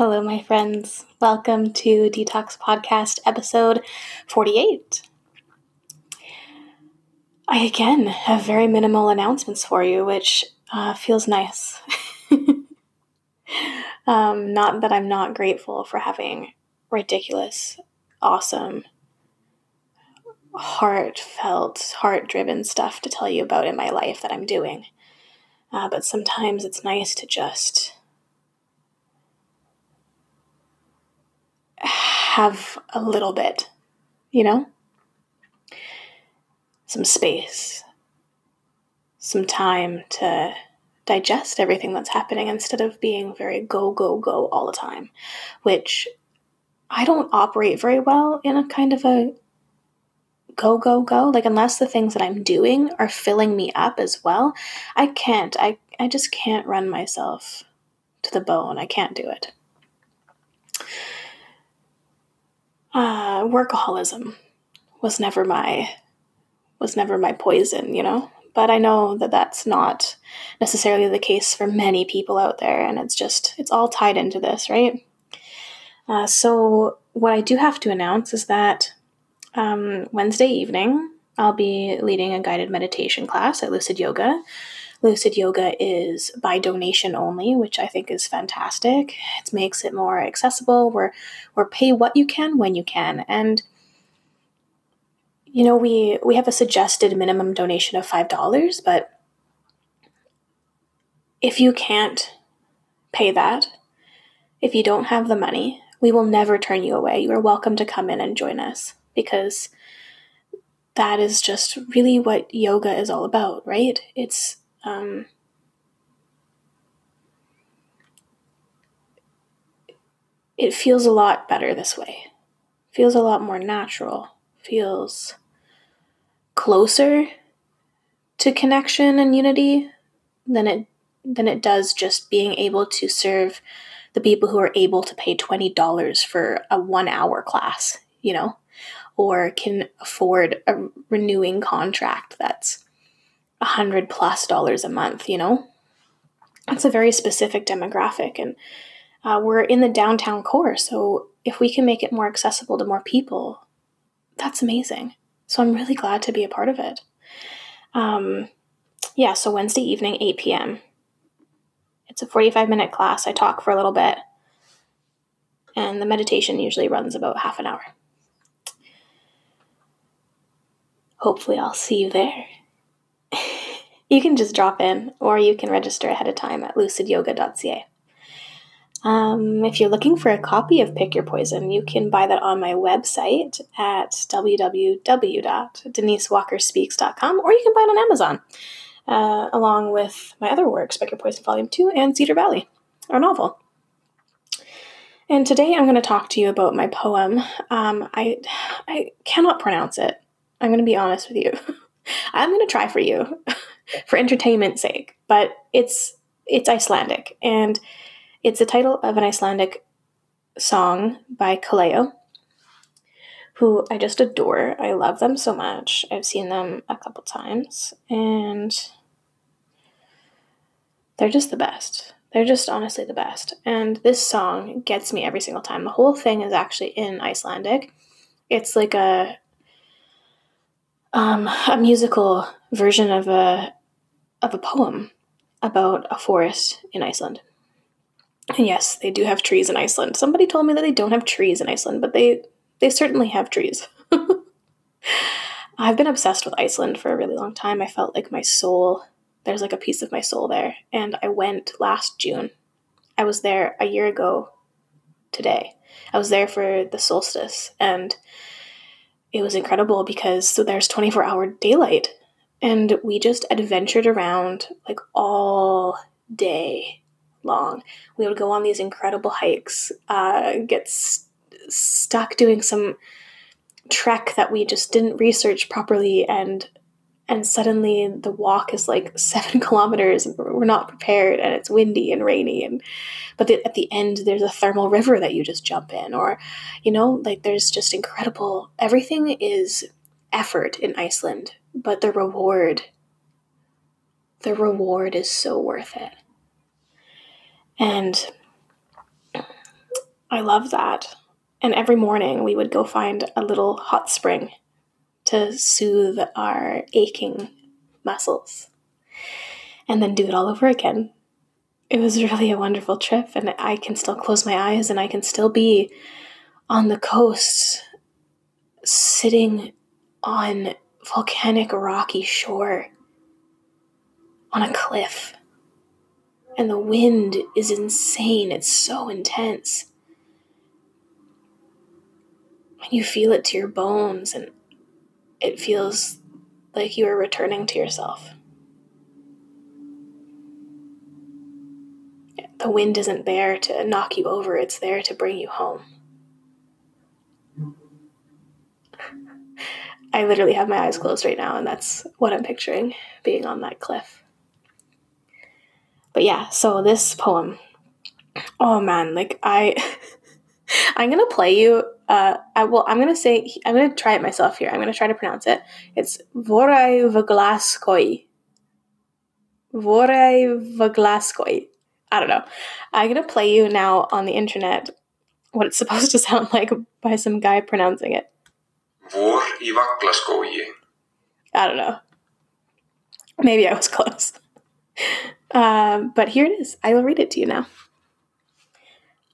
Hello, my friends. Welcome to Detox Podcast episode 48. I again have very minimal announcements for you, which uh, feels nice. um, not that I'm not grateful for having ridiculous, awesome, heartfelt, heart driven stuff to tell you about in my life that I'm doing. Uh, but sometimes it's nice to just have a little bit, you know? Some space, some time to digest everything that's happening instead of being very go, go, go all the time, which I don't operate very well in a kind of a go, go, go. Like, unless the things that I'm doing are filling me up as well, I can't. I, I just can't run myself to the bone. I can't do it. Uh, workaholism was never my was never my poison, you know. But I know that that's not necessarily the case for many people out there, and it's just it's all tied into this, right? Uh, so what I do have to announce is that um, Wednesday evening, I'll be leading a guided meditation class at Lucid Yoga. Lucid Yoga is by donation only, which I think is fantastic. It makes it more accessible. We're, we're pay what you can when you can. And you know, we we have a suggested minimum donation of $5, but if you can't pay that, if you don't have the money, we will never turn you away. You are welcome to come in and join us because that is just really what yoga is all about, right? It's um, it feels a lot better this way. Feels a lot more natural. Feels closer to connection and unity than it than it does just being able to serve the people who are able to pay $20 for a 1 hour class, you know? or can afford a renewing contract that's a hundred plus dollars a month, you know? That's a very specific demographic. And uh, we're in the downtown core. So if we can make it more accessible to more people, that's amazing. So I'm really glad to be a part of it. Um, yeah, so Wednesday evening, 8 p.m. It's a 45 minute class. I talk for a little bit. And the meditation usually runs about half an hour. Hopefully, I'll see you there. You can just drop in, or you can register ahead of time at lucidyoga.ca. Um, if you're looking for a copy of Pick Your Poison, you can buy that on my website at www.denisewalkerspeaks.com, or you can buy it on Amazon, uh, along with my other works, Pick Your Poison Volume 2 and Cedar Valley, our novel. And today I'm going to talk to you about my poem. Um, I, I cannot pronounce it. I'm going to be honest with you. I'm going to try for you for entertainment's sake, but it's it's Icelandic and it's the title of an Icelandic song by Kaleo, who I just adore. I love them so much. I've seen them a couple times and they're just the best. They're just honestly the best. And this song gets me every single time. The whole thing is actually in Icelandic. It's like a um, a musical version of a of a poem about a forest in Iceland. And yes, they do have trees in Iceland. Somebody told me that they don't have trees in Iceland, but they they certainly have trees. I've been obsessed with Iceland for a really long time. I felt like my soul there's like a piece of my soul there, and I went last June. I was there a year ago today. I was there for the solstice and it was incredible because so there's 24 hour daylight and we just adventured around like all day long. We would go on these incredible hikes uh, get st- stuck doing some trek that we just didn't research properly and and suddenly the walk is like seven kilometers and we're not prepared and it's windy and rainy and but the, at the end there's a thermal river that you just jump in or you know like there's just incredible everything is effort in iceland but the reward the reward is so worth it and I love that. And every morning we would go find a little hot spring to soothe our aching muscles and then do it all over again. It was really a wonderful trip, and I can still close my eyes and I can still be on the coast sitting on volcanic rocky shore on a cliff. And the wind is insane. It's so intense. And you feel it to your bones, and it feels like you are returning to yourself. The wind isn't there to knock you over, it's there to bring you home. I literally have my eyes closed right now, and that's what I'm picturing being on that cliff. But yeah, so this poem, oh man, like I, I'm gonna play you. Uh, I well, I'm gonna say I'm gonna try it myself here. I'm gonna try to pronounce it. It's Vorai Vaglaskoi. Vorai Vaglaskoi. I don't know. I'm gonna play you now on the internet what it's supposed to sound like by some guy pronouncing it. Vor i Vaglaskógi. I don't know. Maybe I was close. Um, but here it is. I will read it to you now.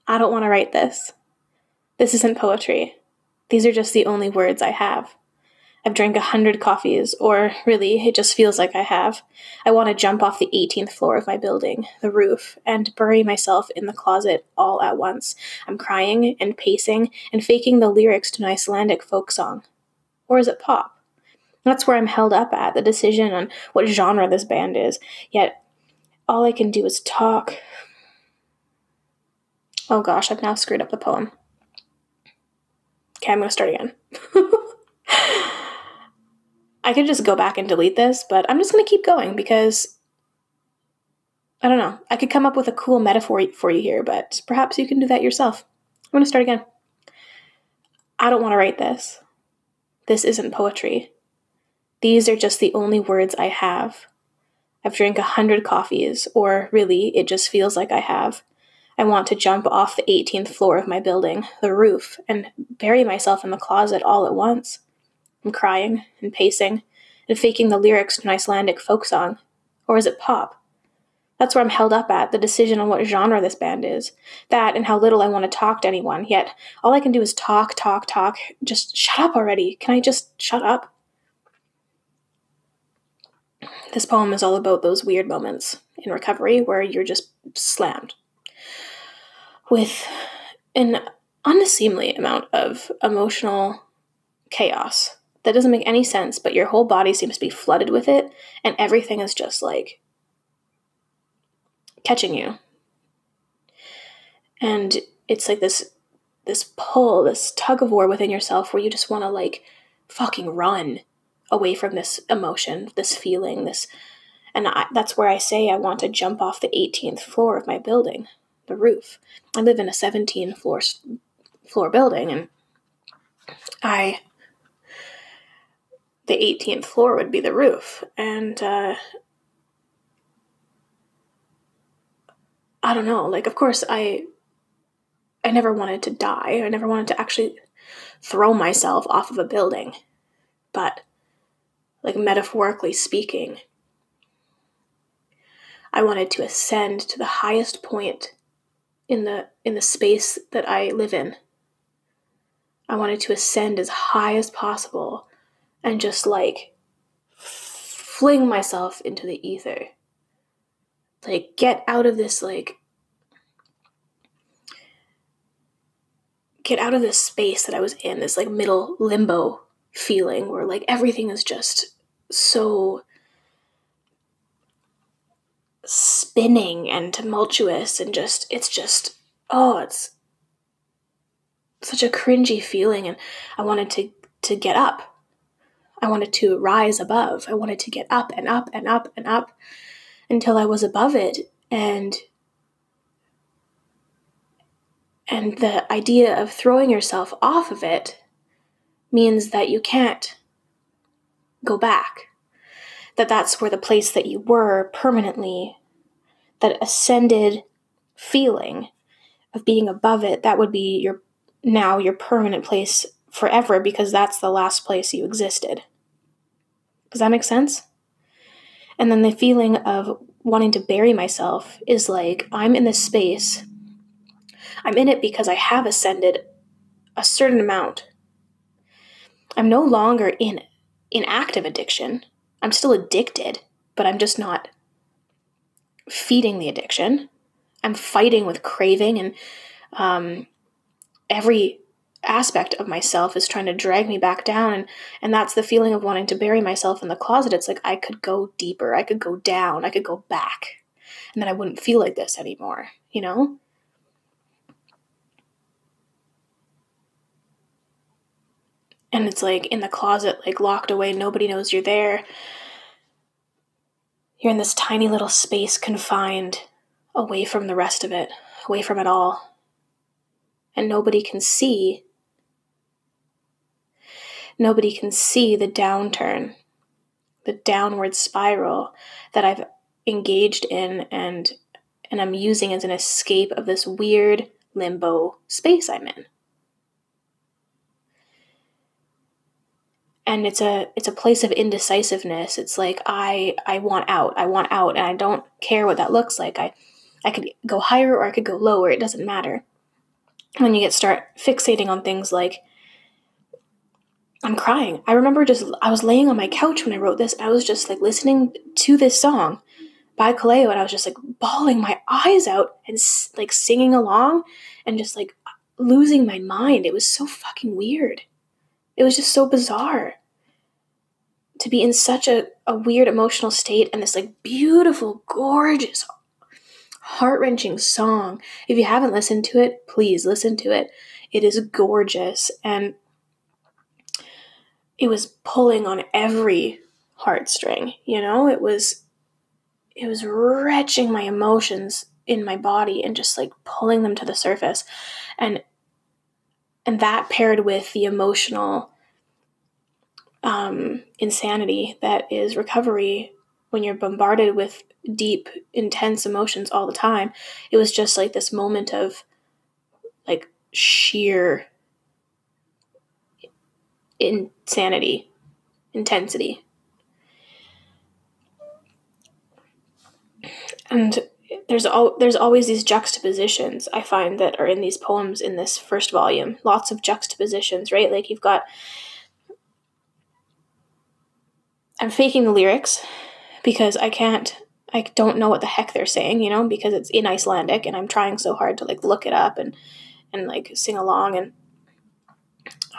I don't want to write this. This isn't poetry. These are just the only words I have. I've drank a hundred coffees, or really, it just feels like I have. I want to jump off the 18th floor of my building, the roof, and bury myself in the closet all at once. I'm crying and pacing and faking the lyrics to an Icelandic folk song. Or is it pop? That's where I'm held up at, the decision on what genre this band is. Yet, all I can do is talk. Oh gosh, I've now screwed up the poem. Okay, I'm gonna start again. I could just go back and delete this, but I'm just going to keep going because I don't know. I could come up with a cool metaphor for you here, but perhaps you can do that yourself. I'm going to start again. I don't want to write this. This isn't poetry. These are just the only words I have. I've drank a hundred coffees, or really, it just feels like I have. I want to jump off the 18th floor of my building, the roof, and bury myself in the closet all at once and crying and pacing and faking the lyrics to an Icelandic folk song? Or is it pop? That's where I'm held up at, the decision on what genre this band is. That and how little I want to talk to anyone, yet all I can do is talk, talk, talk. Just shut up already. Can I just shut up? This poem is all about those weird moments in recovery where you're just slammed with an unseemly amount of emotional chaos that doesn't make any sense, but your whole body seems to be flooded with it, and everything is just like catching you. And it's like this this pull, this tug of war within yourself where you just want to like fucking run away from this emotion, this feeling, this and I, that's where I say I want to jump off the 18th floor of my building, the roof. I live in a 17 floor floor building and I the 18th floor would be the roof. And uh, I don't know, like, of course, I. I never wanted to die. I never wanted to actually throw myself off of a building. But, like, metaphorically speaking, I wanted to ascend to the highest point in the in the space that I live in. I wanted to ascend as high as possible and just like fling myself into the ether. Like, get out of this, like, get out of this space that I was in, this like middle limbo feeling where like everything is just so spinning and tumultuous and just, it's just, oh, it's such a cringy feeling. And I wanted to, to get up I wanted to rise above. I wanted to get up and up and up and up until I was above it. And and the idea of throwing yourself off of it means that you can't go back. That that's where the place that you were permanently, that ascended feeling of being above it, that would be your now your permanent place forever because that's the last place you existed. Does that make sense? And then the feeling of wanting to bury myself is like I'm in this space. I'm in it because I have ascended a certain amount. I'm no longer in in active addiction. I'm still addicted, but I'm just not feeding the addiction. I'm fighting with craving, and um, every aspect of myself is trying to drag me back down and and that's the feeling of wanting to bury myself in the closet. It's like i could go deeper i could go down i could go back and then i wouldn't feel like this anymore you know? And it's like in the closet like locked away nobody knows you're there. You're in this tiny little space confined away from the rest of it away from it all. And nobody can see nobody can see the downturn, the downward spiral that I've engaged in and and I'm using as an escape of this weird limbo space I'm in. And it's a it's a place of indecisiveness. It's like I I want out. I want out and I don't care what that looks like. I I could go higher or I could go lower. It doesn't matter. When you get start fixating on things like I'm crying. I remember just I was laying on my couch when I wrote this. I was just like listening to this song by Kaleo, and I was just like bawling my eyes out and like singing along, and just like losing my mind. It was so fucking weird. It was just so bizarre to be in such a, a weird emotional state and this like beautiful, gorgeous, heart wrenching song. If you haven't listened to it, please listen to it. It is gorgeous and it was pulling on every heartstring, you know? It was it was retching my emotions in my body and just like pulling them to the surface. And and that paired with the emotional um, insanity that is recovery when you're bombarded with deep, intense emotions all the time, it was just like this moment of like sheer insanity, intensity. And there's al- there's always these juxtapositions I find that are in these poems in this first volume. Lots of juxtapositions, right? Like you've got I'm faking the lyrics because I can't I don't know what the heck they're saying, you know, because it's in Icelandic and I'm trying so hard to like look it up and and like sing along and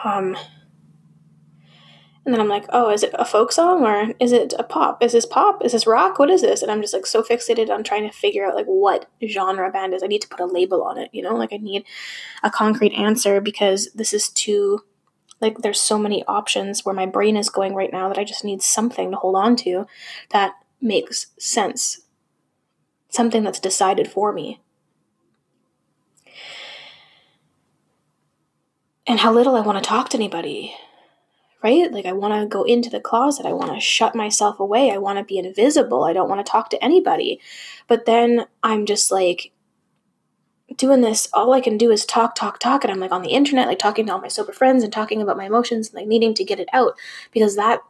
um and then I'm like, oh, is it a folk song or is it a pop? Is this pop? Is this rock? What is this? And I'm just like so fixated on trying to figure out like what genre band is. I need to put a label on it, you know? Like I need a concrete answer because this is too like there's so many options where my brain is going right now that I just need something to hold on to that makes sense. Something that's decided for me. And how little I want to talk to anybody right? Like, I want to go into the closet. I want to shut myself away. I want to be invisible. I don't want to talk to anybody. But then I'm just like doing this. All I can do is talk, talk, talk. And I'm like on the internet, like talking to all my sober friends and talking about my emotions and like needing to get it out because that.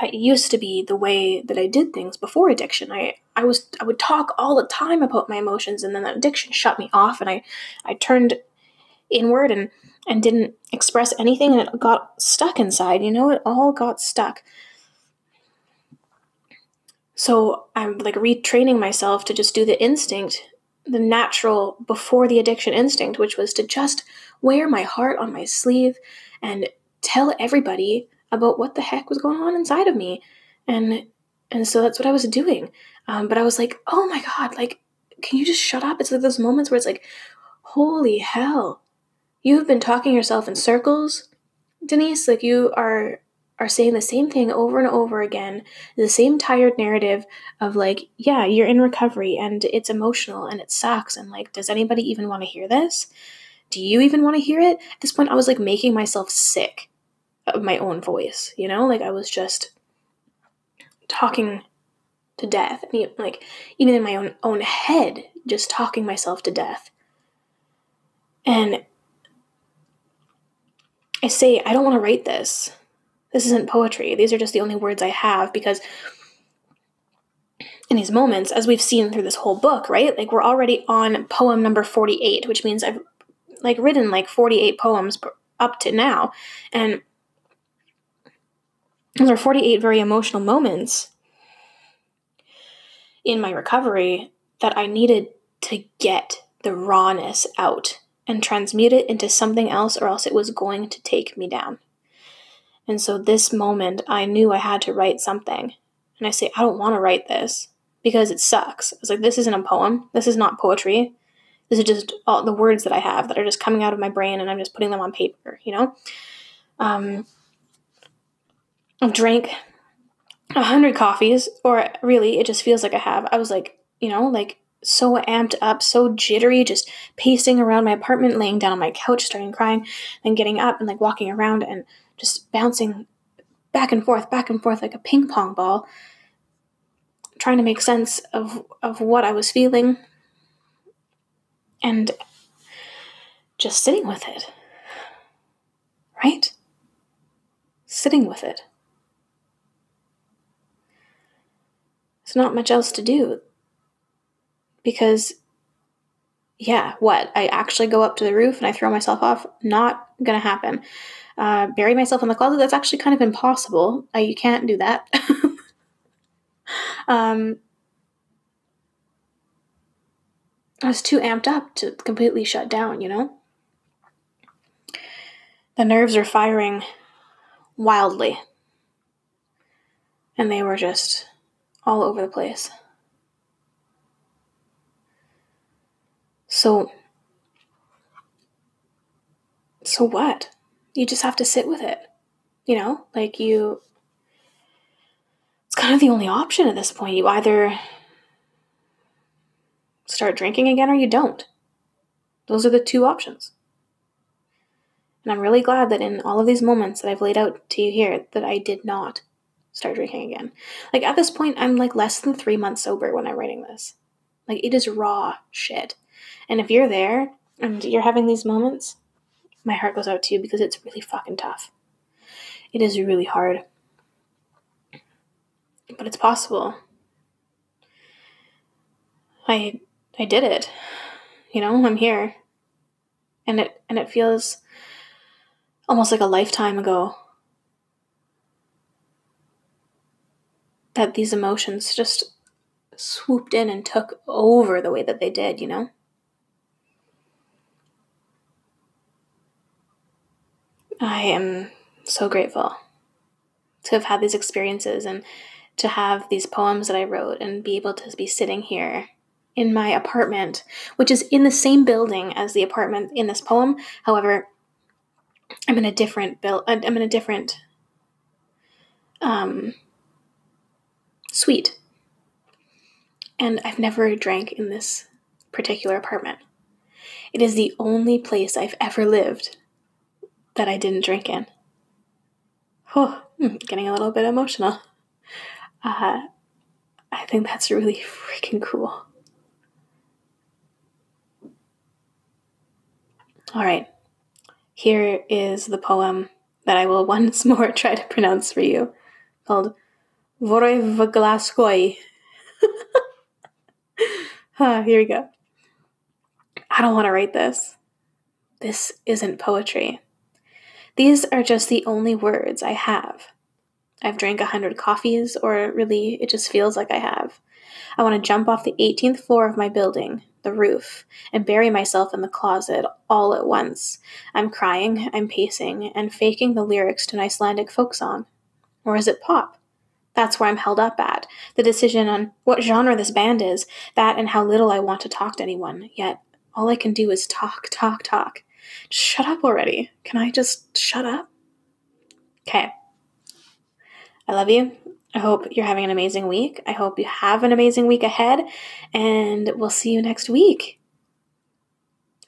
That used to be the way that I did things before addiction. I, I was I would talk all the time about my emotions and then that addiction shut me off and I I turned inward and and didn't express anything and it got stuck inside, you know, it all got stuck. So I'm like retraining myself to just do the instinct, the natural before the addiction instinct, which was to just wear my heart on my sleeve and tell everybody about what the heck was going on inside of me. And and so that's what I was doing. Um, but I was like, oh my god, like, can you just shut up? It's like those moments where it's like, holy hell, you have been talking yourself in circles, Denise. Like you are are saying the same thing over and over again, the same tired narrative of like, yeah, you're in recovery and it's emotional and it sucks and like, does anybody even want to hear this? Do you even want to hear it? At this point, I was like making myself sick of my own voice, you know? Like I was just talking to death. Mean, like even in my own own head, just talking myself to death And I say, I don't want to write this. This isn't poetry. These are just the only words I have because in these moments, as we've seen through this whole book, right? Like we're already on poem number 48, which means I've like written like 48 poems up to now. And those are 48 very emotional moments in my recovery that I needed to get the rawness out and transmute it into something else, or else it was going to take me down. And so, this moment, I knew I had to write something. And I say, I don't want to write this because it sucks. I was like, this isn't a poem. This is not poetry. This is just all the words that I have that are just coming out of my brain and I'm just putting them on paper, you know? Um, I've drank a hundred coffees, or really, it just feels like I have. I was like, you know, like so amped up, so jittery, just pacing around my apartment, laying down on my couch, starting crying, then getting up and like walking around and just bouncing back and forth, back and forth like a ping pong ball, trying to make sense of, of what I was feeling and just sitting with it. Right? Sitting with it. There's not much else to do because yeah, what? I actually go up to the roof and I throw myself off? Not gonna happen. Uh, bury myself in the closet? That's actually kind of impossible. Uh, you can't do that. um, I was too amped up to completely shut down, you know? The nerves are firing wildly. And they were just all over the place. So, so what? You just have to sit with it. You know, like you, it's kind of the only option at this point. You either start drinking again or you don't. Those are the two options. And I'm really glad that in all of these moments that I've laid out to you here, that I did not start drinking again. Like at this point, I'm like less than three months sober when I'm writing this. Like it is raw shit. And if you're there and you're having these moments, my heart goes out to you because it's really fucking tough. It is really hard. But it's possible. I I did it. You know, I'm here. And it and it feels almost like a lifetime ago that these emotions just swooped in and took over the way that they did, you know? I am so grateful to have had these experiences and to have these poems that I wrote and be able to be sitting here in my apartment, which is in the same building as the apartment in this poem. However, I'm in a different build. I'm in a different um, suite, and I've never drank in this particular apartment. It is the only place I've ever lived that I didn't drink in. Oh, getting a little bit emotional. Uh, I think that's really freaking cool. All right, here is the poem that I will once more try to pronounce for you called Vorevglaskoi. ah, here we go. I don't want to write this. This isn't poetry. These are just the only words I have. I've drank a hundred coffees, or really, it just feels like I have. I want to jump off the 18th floor of my building, the roof, and bury myself in the closet all at once. I'm crying, I'm pacing, and faking the lyrics to an Icelandic folk song. Or is it pop? That's where I'm held up at. The decision on what genre this band is, that and how little I want to talk to anyone. Yet, all I can do is talk, talk, talk. Shut up already. Can I just shut up? Okay. I love you. I hope you're having an amazing week. I hope you have an amazing week ahead, and we'll see you next week.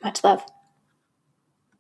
Much love.